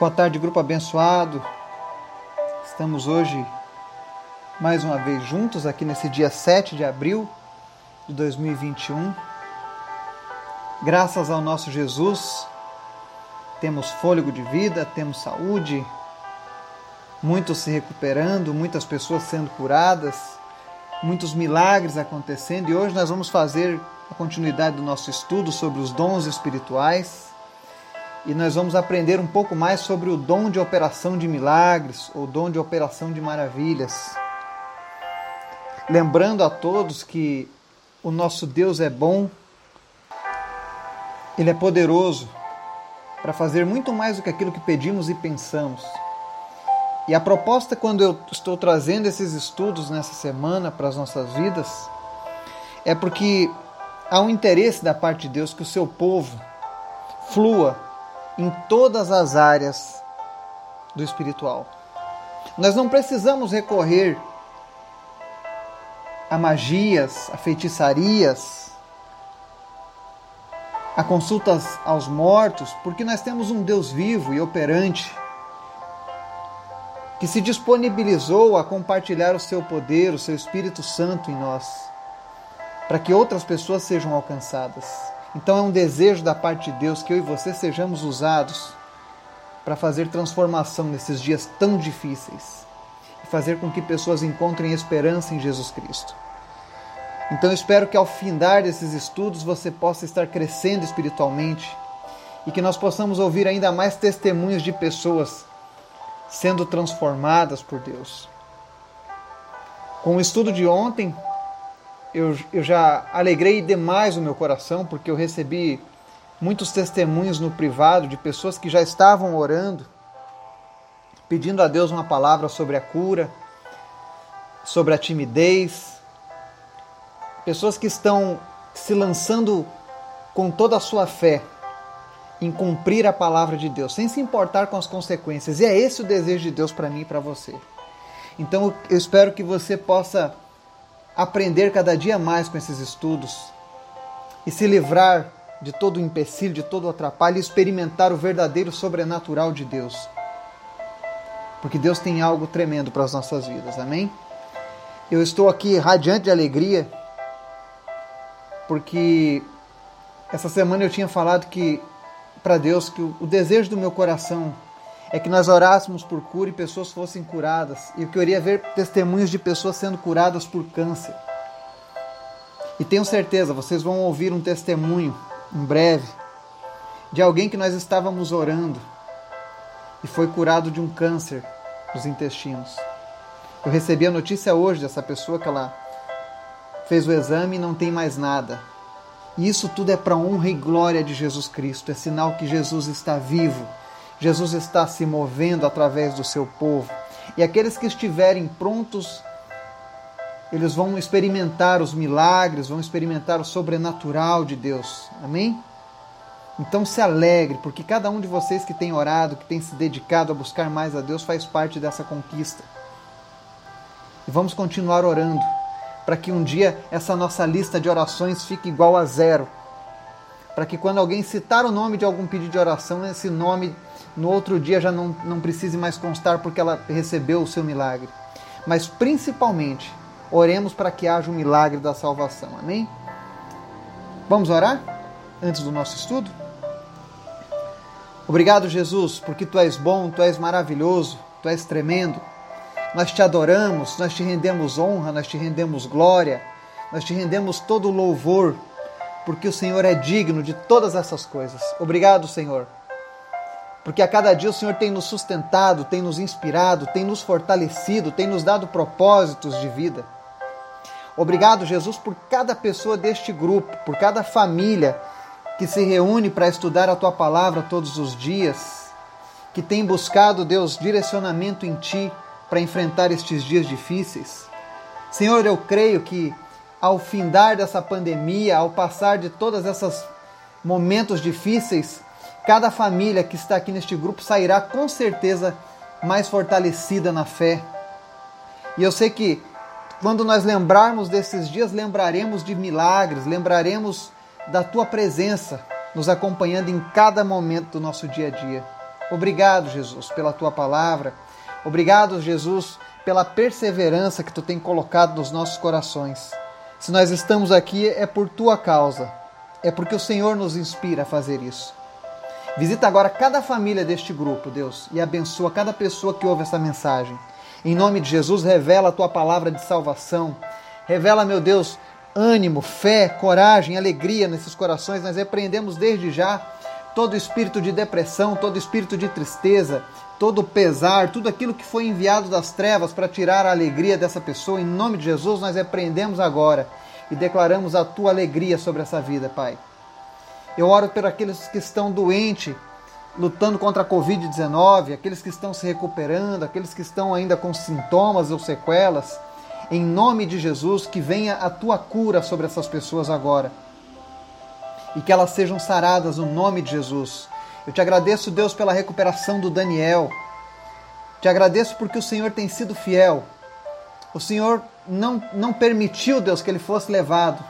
Boa tarde, grupo abençoado. Estamos hoje mais uma vez juntos aqui nesse dia 7 de abril de 2021. Graças ao nosso Jesus, temos fôlego de vida, temos saúde, muitos se recuperando, muitas pessoas sendo curadas, muitos milagres acontecendo e hoje nós vamos fazer a continuidade do nosso estudo sobre os dons espirituais e nós vamos aprender um pouco mais sobre o dom de operação de milagres ou dom de operação de maravilhas. Lembrando a todos que o nosso Deus é bom, Ele é poderoso para fazer muito mais do que aquilo que pedimos e pensamos. E a proposta, quando eu estou trazendo esses estudos nessa semana para as nossas vidas, é porque há um interesse da parte de Deus que o seu povo flua em todas as áreas do espiritual. Nós não precisamos recorrer a magias, a feitiçarias, a consultas aos mortos, porque nós temos um Deus vivo e operante que se disponibilizou a compartilhar o seu poder, o seu Espírito Santo em nós, para que outras pessoas sejam alcançadas. Então é um desejo da parte de Deus que eu e você sejamos usados para fazer transformação nesses dias tão difíceis e fazer com que pessoas encontrem esperança em Jesus Cristo. Então espero que ao findar desses estudos você possa estar crescendo espiritualmente e que nós possamos ouvir ainda mais testemunhos de pessoas sendo transformadas por Deus. Com o estudo de ontem, eu, eu já alegrei demais o meu coração, porque eu recebi muitos testemunhos no privado de pessoas que já estavam orando, pedindo a Deus uma palavra sobre a cura, sobre a timidez, pessoas que estão se lançando com toda a sua fé em cumprir a palavra de Deus, sem se importar com as consequências. E é esse o desejo de Deus para mim e para você. Então eu espero que você possa aprender cada dia mais com esses estudos e se livrar de todo o empecilho, de todo o atrapalho e experimentar o verdadeiro sobrenatural de Deus. Porque Deus tem algo tremendo para as nossas vidas, amém? Eu estou aqui radiante de alegria, porque essa semana eu tinha falado que para Deus que o desejo do meu coração é que nós orássemos por cura e pessoas fossem curadas. E eu queria ver testemunhos de pessoas sendo curadas por câncer. E tenho certeza, vocês vão ouvir um testemunho em breve de alguém que nós estávamos orando e foi curado de um câncer dos intestinos. Eu recebi a notícia hoje dessa pessoa que ela fez o exame e não tem mais nada. E isso tudo é para honra e glória de Jesus Cristo, é sinal que Jesus está vivo Jesus está se movendo através do seu povo. E aqueles que estiverem prontos, eles vão experimentar os milagres, vão experimentar o sobrenatural de Deus. Amém? Então se alegre, porque cada um de vocês que tem orado, que tem se dedicado a buscar mais a Deus, faz parte dessa conquista. E vamos continuar orando, para que um dia essa nossa lista de orações fique igual a zero. Para que quando alguém citar o nome de algum pedido de oração, esse nome no outro dia já não, não precise mais constar porque ela recebeu o seu milagre. Mas principalmente, oremos para que haja um milagre da salvação. Amém? Vamos orar antes do nosso estudo? Obrigado, Jesus, porque tu és bom, tu és maravilhoso, tu és tremendo. Nós te adoramos, nós te rendemos honra, nós te rendemos glória, nós te rendemos todo o louvor, porque o Senhor é digno de todas essas coisas. Obrigado, Senhor porque a cada dia o Senhor tem nos sustentado, tem nos inspirado, tem nos fortalecido, tem nos dado propósitos de vida. Obrigado, Jesus, por cada pessoa deste grupo, por cada família que se reúne para estudar a tua palavra todos os dias, que tem buscado, Deus, direcionamento em ti para enfrentar estes dias difíceis. Senhor, eu creio que ao findar dessa pandemia, ao passar de todos esses momentos difíceis, Cada família que está aqui neste grupo sairá com certeza mais fortalecida na fé. E eu sei que quando nós lembrarmos desses dias, lembraremos de milagres, lembraremos da tua presença nos acompanhando em cada momento do nosso dia a dia. Obrigado, Jesus, pela tua palavra. Obrigado, Jesus, pela perseverança que tu tem colocado nos nossos corações. Se nós estamos aqui é por tua causa, é porque o Senhor nos inspira a fazer isso. Visita agora cada família deste grupo, Deus, e abençoa cada pessoa que ouve essa mensagem. Em nome de Jesus, revela a tua palavra de salvação. Revela, meu Deus, ânimo, fé, coragem, alegria nesses corações. Nós repreendemos desde já todo espírito de depressão, todo espírito de tristeza, todo pesar, tudo aquilo que foi enviado das trevas para tirar a alegria dessa pessoa. Em nome de Jesus, nós repreendemos agora e declaramos a tua alegria sobre essa vida, Pai. Eu oro por aqueles que estão doentes, lutando contra a Covid-19, aqueles que estão se recuperando, aqueles que estão ainda com sintomas ou sequelas. Em nome de Jesus, que venha a tua cura sobre essas pessoas agora. E que elas sejam saradas no nome de Jesus. Eu te agradeço, Deus, pela recuperação do Daniel. Te agradeço porque o Senhor tem sido fiel. O Senhor não, não permitiu, Deus, que ele fosse levado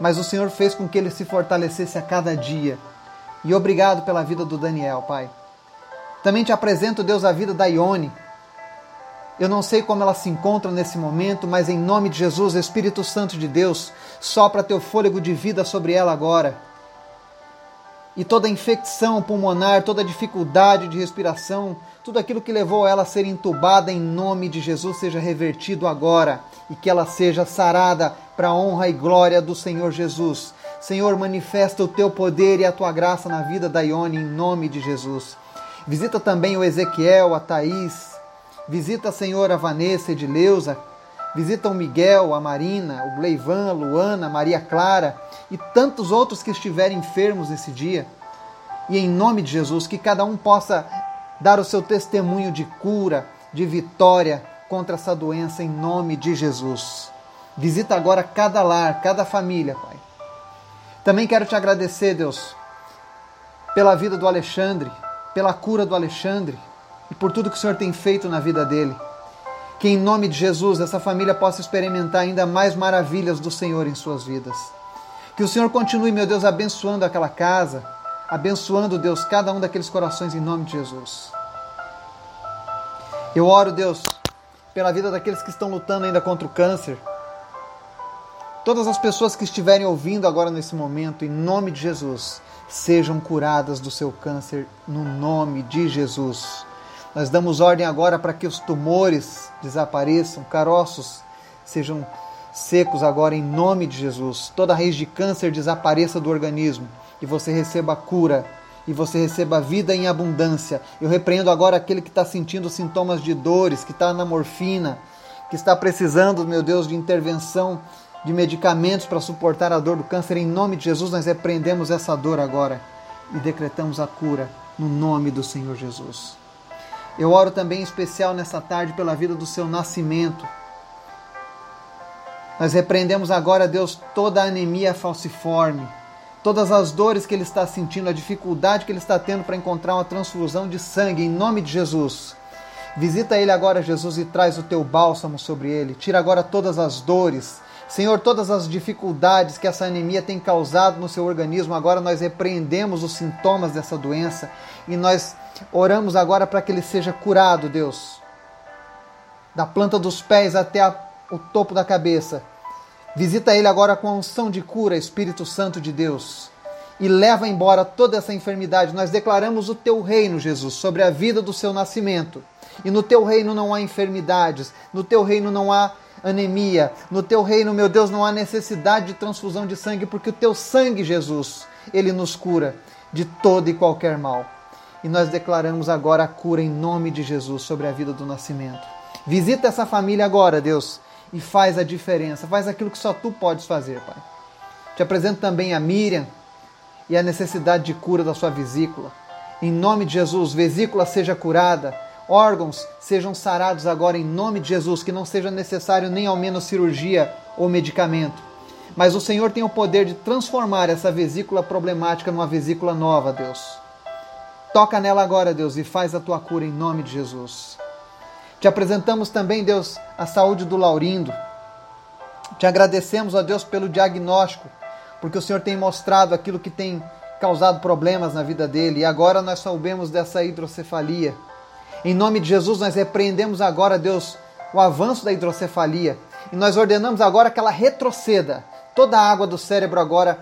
mas o Senhor fez com que ele se fortalecesse a cada dia. E obrigado pela vida do Daniel, Pai. Também te apresento, Deus, a vida da Ione. Eu não sei como ela se encontra nesse momento, mas em nome de Jesus, Espírito Santo de Deus, sopra teu fôlego de vida sobre ela agora. E toda infecção pulmonar, toda dificuldade de respiração, tudo aquilo que levou ela a ser entubada em nome de Jesus seja revertido agora e que ela seja sarada para a honra e glória do Senhor Jesus. Senhor, manifesta o teu poder e a tua graça na vida da Ione em nome de Jesus. Visita também o Ezequiel, a Thaís. Visita, Senhor, a Vanessa Edileuza. Visita o Miguel, a Marina, o Gleivan, a Luana, Maria Clara e tantos outros que estiverem enfermos nesse dia. E em nome de Jesus, que cada um possa dar o seu testemunho de cura, de vitória contra essa doença em nome de Jesus. Visita agora cada lar, cada família, Pai. Também quero te agradecer, Deus, pela vida do Alexandre, pela cura do Alexandre e por tudo que o Senhor tem feito na vida dele. Que em nome de Jesus essa família possa experimentar ainda mais maravilhas do Senhor em suas vidas. Que o Senhor continue, meu Deus, abençoando aquela casa, abençoando, Deus, cada um daqueles corações em nome de Jesus. Eu oro, Deus, pela vida daqueles que estão lutando ainda contra o câncer. Todas as pessoas que estiverem ouvindo agora nesse momento, em nome de Jesus, sejam curadas do seu câncer, no nome de Jesus. Nós damos ordem agora para que os tumores desapareçam, caroços sejam secos agora, em nome de Jesus. Toda raiz de câncer desapareça do organismo e você receba a cura e você receba vida em abundância. Eu repreendo agora aquele que está sentindo sintomas de dores, que está na morfina, que está precisando, meu Deus, de intervenção de medicamentos para suportar a dor do câncer. Em nome de Jesus, nós repreendemos essa dor agora e decretamos a cura no nome do Senhor Jesus. Eu oro também em especial nessa tarde pela vida do seu nascimento. Nós repreendemos agora, Deus, toda a anemia falciforme todas as dores que ele está sentindo, a dificuldade que ele está tendo para encontrar uma transfusão de sangue, em nome de Jesus. Visita ele agora, Jesus, e traz o teu bálsamo sobre ele. Tira agora todas as dores. Senhor, todas as dificuldades que essa anemia tem causado no seu organismo, agora nós repreendemos os sintomas dessa doença e nós oramos agora para que ele seja curado, Deus. Da planta dos pés até a, o topo da cabeça Visita ele agora com a unção de cura, Espírito Santo de Deus, e leva embora toda essa enfermidade. Nós declaramos o teu reino, Jesus, sobre a vida do seu nascimento. E no teu reino não há enfermidades, no teu reino não há anemia, no teu reino, meu Deus, não há necessidade de transfusão de sangue, porque o teu sangue, Jesus, ele nos cura de todo e qualquer mal. E nós declaramos agora a cura em nome de Jesus sobre a vida do nascimento. Visita essa família agora, Deus, e faz a diferença, faz aquilo que só tu podes fazer, Pai. Te apresento também a Miriam e a necessidade de cura da sua vesícula. Em nome de Jesus, vesícula seja curada, órgãos sejam sarados agora em nome de Jesus, que não seja necessário nem ao menos cirurgia ou medicamento. Mas o Senhor tem o poder de transformar essa vesícula problemática numa vesícula nova, Deus. Toca nela agora, Deus, e faz a tua cura em nome de Jesus. Te apresentamos também, Deus, a saúde do Laurindo. Te agradecemos, ó Deus, pelo diagnóstico, porque o Senhor tem mostrado aquilo que tem causado problemas na vida dele e agora nós soubemos dessa hidrocefalia. Em nome de Jesus, nós repreendemos agora, Deus, o avanço da hidrocefalia e nós ordenamos agora que ela retroceda. Toda a água do cérebro agora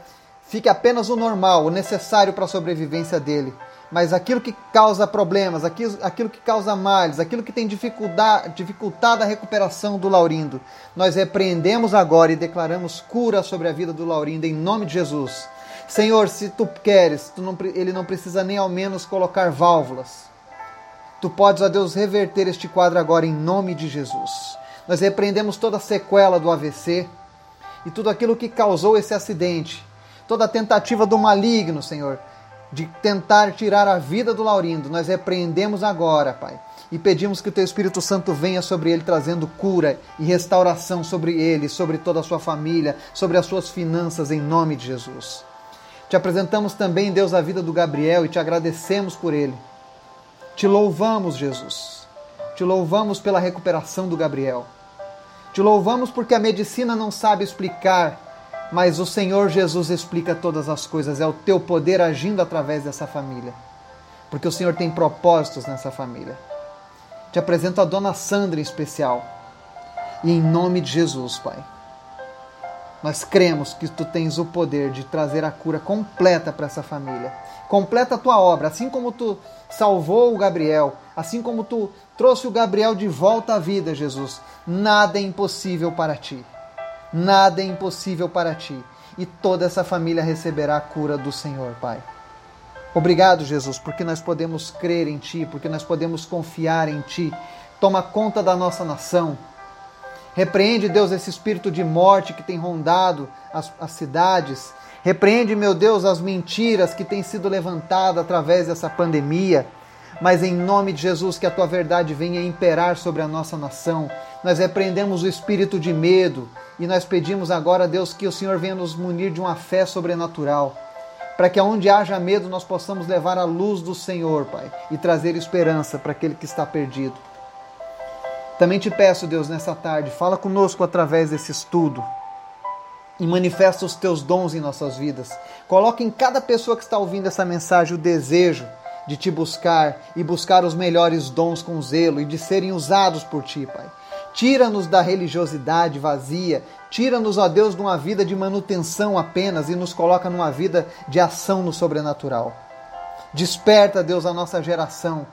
fique apenas o normal, o necessário para a sobrevivência dele. Mas aquilo que causa problemas, aquilo, que causa males, aquilo que tem dificultado a recuperação do Laurindo, nós repreendemos agora e declaramos cura sobre a vida do Laurindo em nome de Jesus. Senhor, se tu queres, tu não, ele não precisa nem ao menos colocar válvulas. Tu podes, ó Deus, reverter este quadro agora em nome de Jesus. Nós repreendemos toda a sequela do AVC e tudo aquilo que causou esse acidente, toda a tentativa do maligno, Senhor, de tentar tirar a vida do Laurindo. Nós repreendemos agora, Pai, e pedimos que o Teu Espírito Santo venha sobre ele trazendo cura e restauração sobre ele, sobre toda a sua família, sobre as suas finanças, em nome de Jesus. Te apresentamos também, Deus, a vida do Gabriel e te agradecemos por ele. Te louvamos, Jesus. Te louvamos pela recuperação do Gabriel. Te louvamos porque a medicina não sabe explicar, mas o Senhor Jesus explica todas as coisas. É o teu poder agindo através dessa família. Porque o Senhor tem propósitos nessa família. Te apresento a dona Sandra em especial. E em nome de Jesus, Pai nós cremos que tu tens o poder de trazer a cura completa para essa família. Completa a tua obra, assim como tu salvou o Gabriel, assim como tu trouxe o Gabriel de volta à vida, Jesus. Nada é impossível para ti. Nada é impossível para ti. E toda essa família receberá a cura do Senhor, Pai. Obrigado, Jesus, porque nós podemos crer em Ti, porque nós podemos confiar em Ti. Toma conta da nossa nação Repreende, Deus, esse espírito de morte que tem rondado as, as cidades. Repreende, meu Deus, as mentiras que têm sido levantadas através dessa pandemia. Mas em nome de Jesus, que a tua verdade venha imperar sobre a nossa nação. Nós repreendemos o espírito de medo e nós pedimos agora, Deus, que o Senhor venha nos munir de uma fé sobrenatural. Para que onde haja medo nós possamos levar a luz do Senhor, Pai, e trazer esperança para aquele que está perdido. Também te peço, Deus, nessa tarde, fala conosco através desse estudo e manifesta os teus dons em nossas vidas. Coloca em cada pessoa que está ouvindo essa mensagem o desejo de te buscar e buscar os melhores dons com zelo e de serem usados por ti, Pai. Tira-nos da religiosidade vazia, tira-nos, ó Deus, de uma vida de manutenção apenas e nos coloca numa vida de ação no sobrenatural. Desperta, Deus, a nossa geração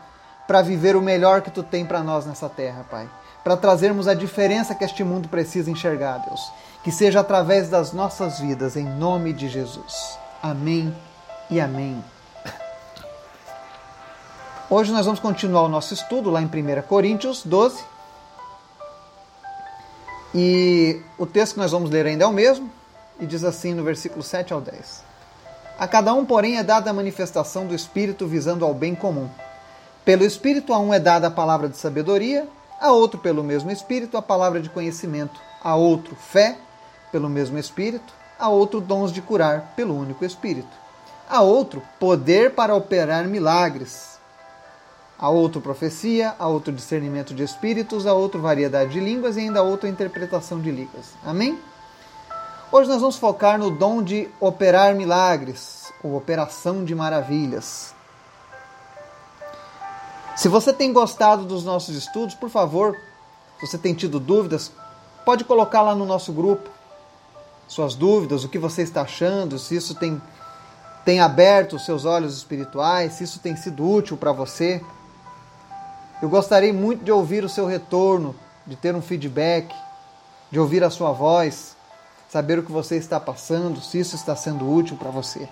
para viver o melhor que tu tem para nós nessa terra, Pai. Para trazermos a diferença que este mundo precisa enxergar, Deus. Que seja através das nossas vidas, em nome de Jesus. Amém e amém. Hoje nós vamos continuar o nosso estudo lá em 1 Coríntios 12. E o texto que nós vamos ler ainda é o mesmo, e diz assim no versículo 7 ao 10. A cada um, porém, é dada a manifestação do Espírito visando ao bem comum. Pelo Espírito a um é dada a palavra de sabedoria, a outro, pelo mesmo Espírito, a palavra de conhecimento, a outro, fé, pelo mesmo Espírito, a outro, dons de curar, pelo único Espírito, a outro, poder para operar milagres, a outro, profecia, a outro, discernimento de espíritos, a outro, variedade de línguas. E ainda a outra, interpretação de línguas. Amém? Hoje nós vamos focar no dom de operar milagres, ou operação de maravilhas. Se você tem gostado dos nossos estudos, por favor, se você tem tido dúvidas, pode colocar lá no nosso grupo suas dúvidas, o que você está achando, se isso tem, tem aberto os seus olhos espirituais, se isso tem sido útil para você. Eu gostaria muito de ouvir o seu retorno, de ter um feedback, de ouvir a sua voz, saber o que você está passando, se isso está sendo útil para você.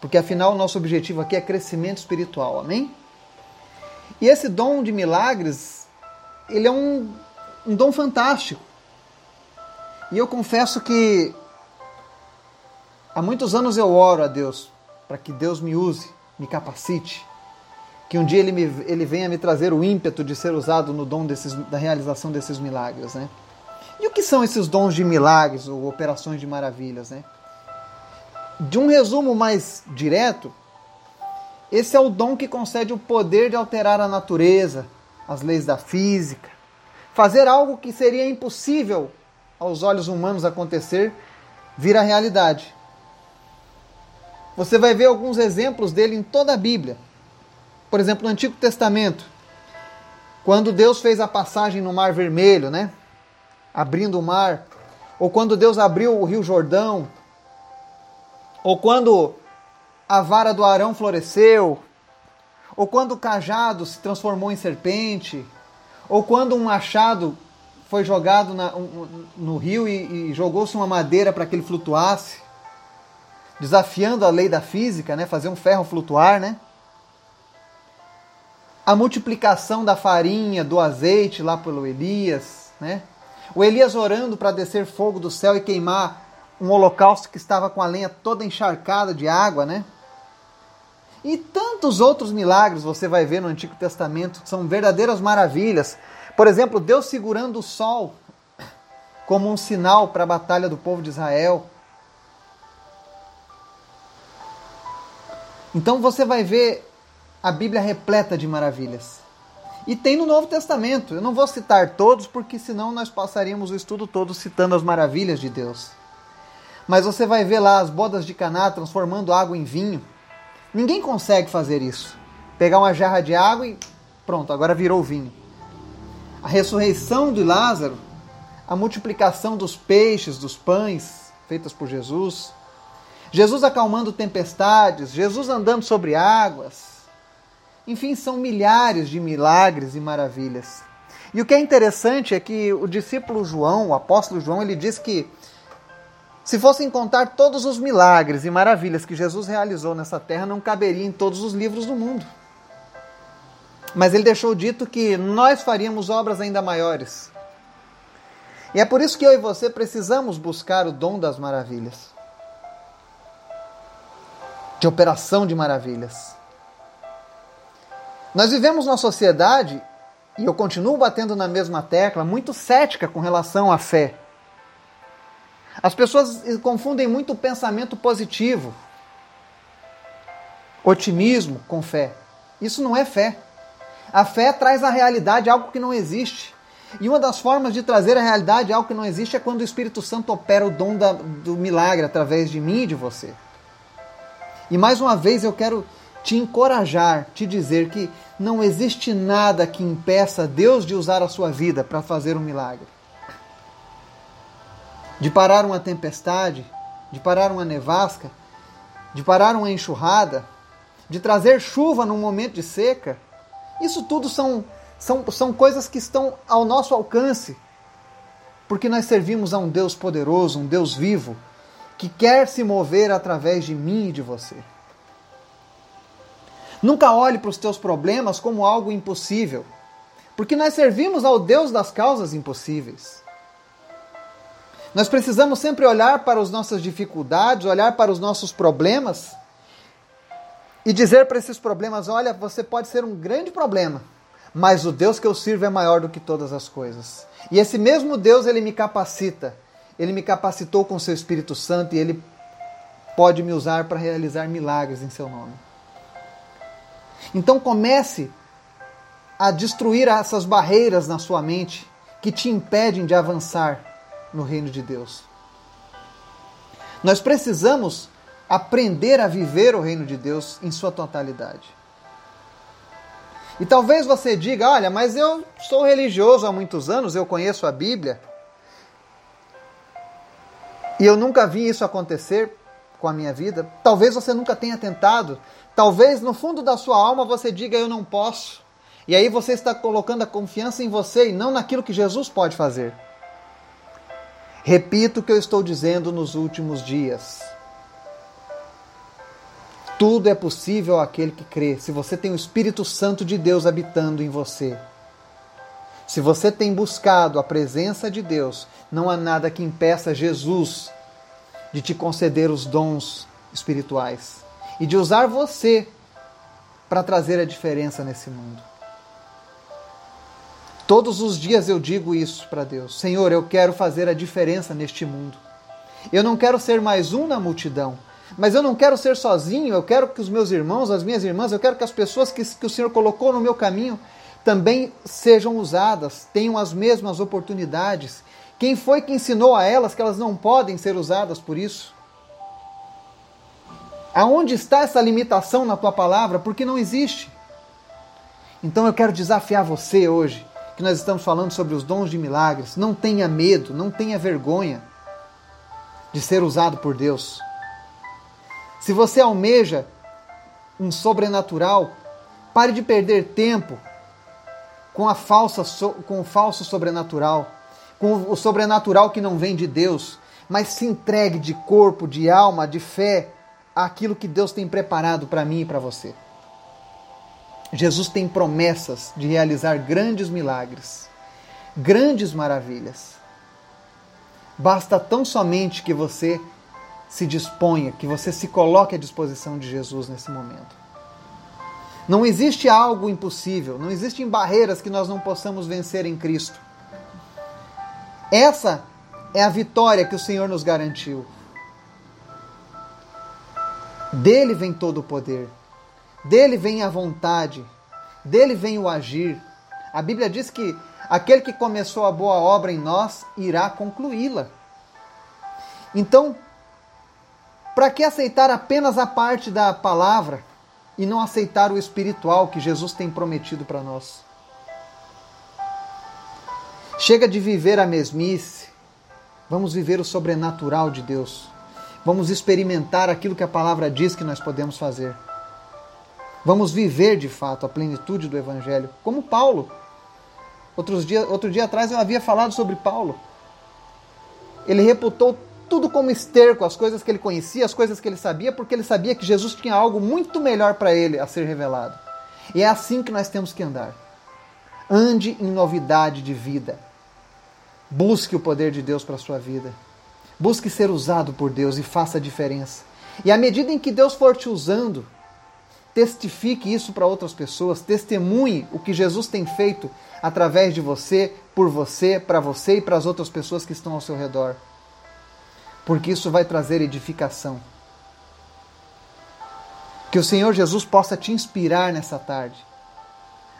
Porque afinal, o nosso objetivo aqui é crescimento espiritual, amém? E esse dom de milagres, ele é um, um dom fantástico. E eu confesso que há muitos anos eu oro a Deus para que Deus me use, me capacite, que um dia ele, me, ele venha me trazer o ímpeto de ser usado no dom desses, da realização desses milagres, né? E o que são esses dons de milagres ou operações de maravilhas, né? De um resumo mais direto, esse é o dom que concede o poder de alterar a natureza, as leis da física, fazer algo que seria impossível aos olhos humanos acontecer, vir à realidade. Você vai ver alguns exemplos dele em toda a Bíblia. Por exemplo, no Antigo Testamento, quando Deus fez a passagem no Mar Vermelho, né? Abrindo o mar, ou quando Deus abriu o Rio Jordão, ou quando a vara do Arão floresceu, ou quando o cajado se transformou em serpente, ou quando um machado foi jogado na, um, no rio e, e jogou-se uma madeira para que ele flutuasse desafiando a lei da física, né? Fazer um ferro flutuar, né? A multiplicação da farinha, do azeite lá pelo Elias, né? O Elias orando para descer fogo do céu e queimar um holocausto que estava com a lenha toda encharcada de água, né? E tantos outros milagres você vai ver no Antigo Testamento, são verdadeiras maravilhas. Por exemplo, Deus segurando o sol como um sinal para a batalha do povo de Israel. Então você vai ver a Bíblia repleta de maravilhas. E tem no Novo Testamento. Eu não vou citar todos, porque senão nós passaríamos o estudo todo citando as maravilhas de Deus. Mas você vai ver lá as bodas de Caná transformando água em vinho. Ninguém consegue fazer isso. Pegar uma jarra de água e pronto, agora virou vinho. A ressurreição de Lázaro, a multiplicação dos peixes, dos pães feitas por Jesus, Jesus acalmando tempestades, Jesus andando sobre águas. Enfim, são milhares de milagres e maravilhas. E o que é interessante é que o discípulo João, o apóstolo João, ele diz que se fossem contar todos os milagres e maravilhas que Jesus realizou nessa terra, não caberia em todos os livros do mundo. Mas ele deixou dito que nós faríamos obras ainda maiores. E é por isso que eu e você precisamos buscar o dom das maravilhas de operação de maravilhas. Nós vivemos numa sociedade, e eu continuo batendo na mesma tecla, muito cética com relação à fé. As pessoas confundem muito o pensamento positivo, otimismo com fé. Isso não é fé. A fé traz à realidade algo que não existe. E uma das formas de trazer à realidade algo que não existe é quando o Espírito Santo opera o dom da, do milagre através de mim e de você. E mais uma vez eu quero te encorajar, te dizer que não existe nada que impeça Deus de usar a sua vida para fazer um milagre. De parar uma tempestade, de parar uma nevasca, de parar uma enxurrada, de trazer chuva num momento de seca. Isso tudo são, são, são coisas que estão ao nosso alcance, porque nós servimos a um Deus poderoso, um Deus vivo, que quer se mover através de mim e de você. Nunca olhe para os teus problemas como algo impossível, porque nós servimos ao Deus das causas impossíveis. Nós precisamos sempre olhar para as nossas dificuldades, olhar para os nossos problemas e dizer para esses problemas: olha, você pode ser um grande problema, mas o Deus que eu sirvo é maior do que todas as coisas. E esse mesmo Deus, ele me capacita ele me capacitou com seu Espírito Santo e ele pode me usar para realizar milagres em seu nome. Então comece a destruir essas barreiras na sua mente que te impedem de avançar no reino de Deus. Nós precisamos aprender a viver o reino de Deus em sua totalidade. E talvez você diga: olha, mas eu sou religioso há muitos anos, eu conheço a Bíblia, e eu nunca vi isso acontecer com a minha vida. Talvez você nunca tenha tentado. Talvez no fundo da sua alma você diga eu não posso. E aí você está colocando a confiança em você e não naquilo que Jesus pode fazer. Repito o que eu estou dizendo nos últimos dias. Tudo é possível àquele que crê. Se você tem o Espírito Santo de Deus habitando em você. Se você tem buscado a presença de Deus, não há nada que impeça Jesus de te conceder os dons espirituais e de usar você para trazer a diferença nesse mundo. Todos os dias eu digo isso para Deus: Senhor, eu quero fazer a diferença neste mundo. Eu não quero ser mais um na multidão, mas eu não quero ser sozinho. Eu quero que os meus irmãos, as minhas irmãs, eu quero que as pessoas que, que o Senhor colocou no meu caminho também sejam usadas, tenham as mesmas oportunidades. Quem foi que ensinou a elas que elas não podem ser usadas por isso? Aonde está essa limitação na tua palavra? Porque não existe. Então eu quero desafiar você hoje, que nós estamos falando sobre os dons de milagres. Não tenha medo, não tenha vergonha de ser usado por Deus. Se você almeja um sobrenatural, pare de perder tempo com a falsa com o falso sobrenatural, com o sobrenatural que não vem de Deus, mas se entregue de corpo, de alma, de fé àquilo que Deus tem preparado para mim e para você. Jesus tem promessas de realizar grandes milagres, grandes maravilhas. Basta tão somente que você se disponha, que você se coloque à disposição de Jesus nesse momento. Não existe algo impossível, não existem barreiras que nós não possamos vencer em Cristo. Essa é a vitória que o Senhor nos garantiu. Dele vem todo o poder, dele vem a vontade, dele vem o agir. A Bíblia diz que aquele que começou a boa obra em nós irá concluí-la. Então, para que aceitar apenas a parte da palavra e não aceitar o espiritual que Jesus tem prometido para nós? Chega de viver a mesmice, vamos viver o sobrenatural de Deus. Vamos experimentar aquilo que a palavra diz que nós podemos fazer. Vamos viver de fato a plenitude do Evangelho, como Paulo. Outros dia, outro dia atrás eu havia falado sobre Paulo. Ele reputou tudo como esterco, as coisas que ele conhecia, as coisas que ele sabia, porque ele sabia que Jesus tinha algo muito melhor para ele a ser revelado. E é assim que nós temos que andar. Ande em novidade de vida. Busque o poder de Deus para a sua vida. Busque ser usado por Deus e faça a diferença. E à medida em que Deus for te usando, testifique isso para outras pessoas, testemunhe o que Jesus tem feito através de você, por você, para você e para as outras pessoas que estão ao seu redor. Porque isso vai trazer edificação. Que o Senhor Jesus possa te inspirar nessa tarde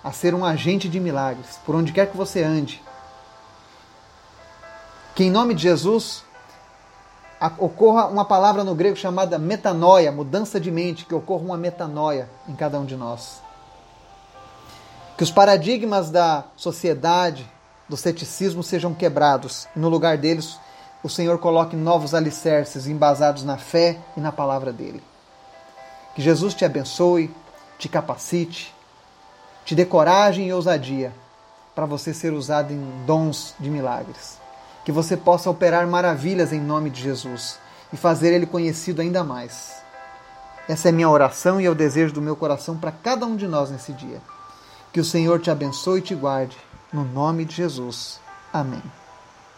a ser um agente de milagres, por onde quer que você ande. Que em nome de Jesus ocorra uma palavra no grego chamada metanoia, mudança de mente, que ocorra uma metanoia em cada um de nós. Que os paradigmas da sociedade, do ceticismo sejam quebrados e no lugar deles o Senhor coloque novos alicerces embasados na fé e na palavra dele. Que Jesus te abençoe, te capacite, te dê coragem e ousadia para você ser usado em dons de milagres que você possa operar maravilhas em nome de Jesus e fazer ele conhecido ainda mais. Essa é minha oração e é o desejo do meu coração para cada um de nós nesse dia. Que o Senhor te abençoe e te guarde, no nome de Jesus. Amém.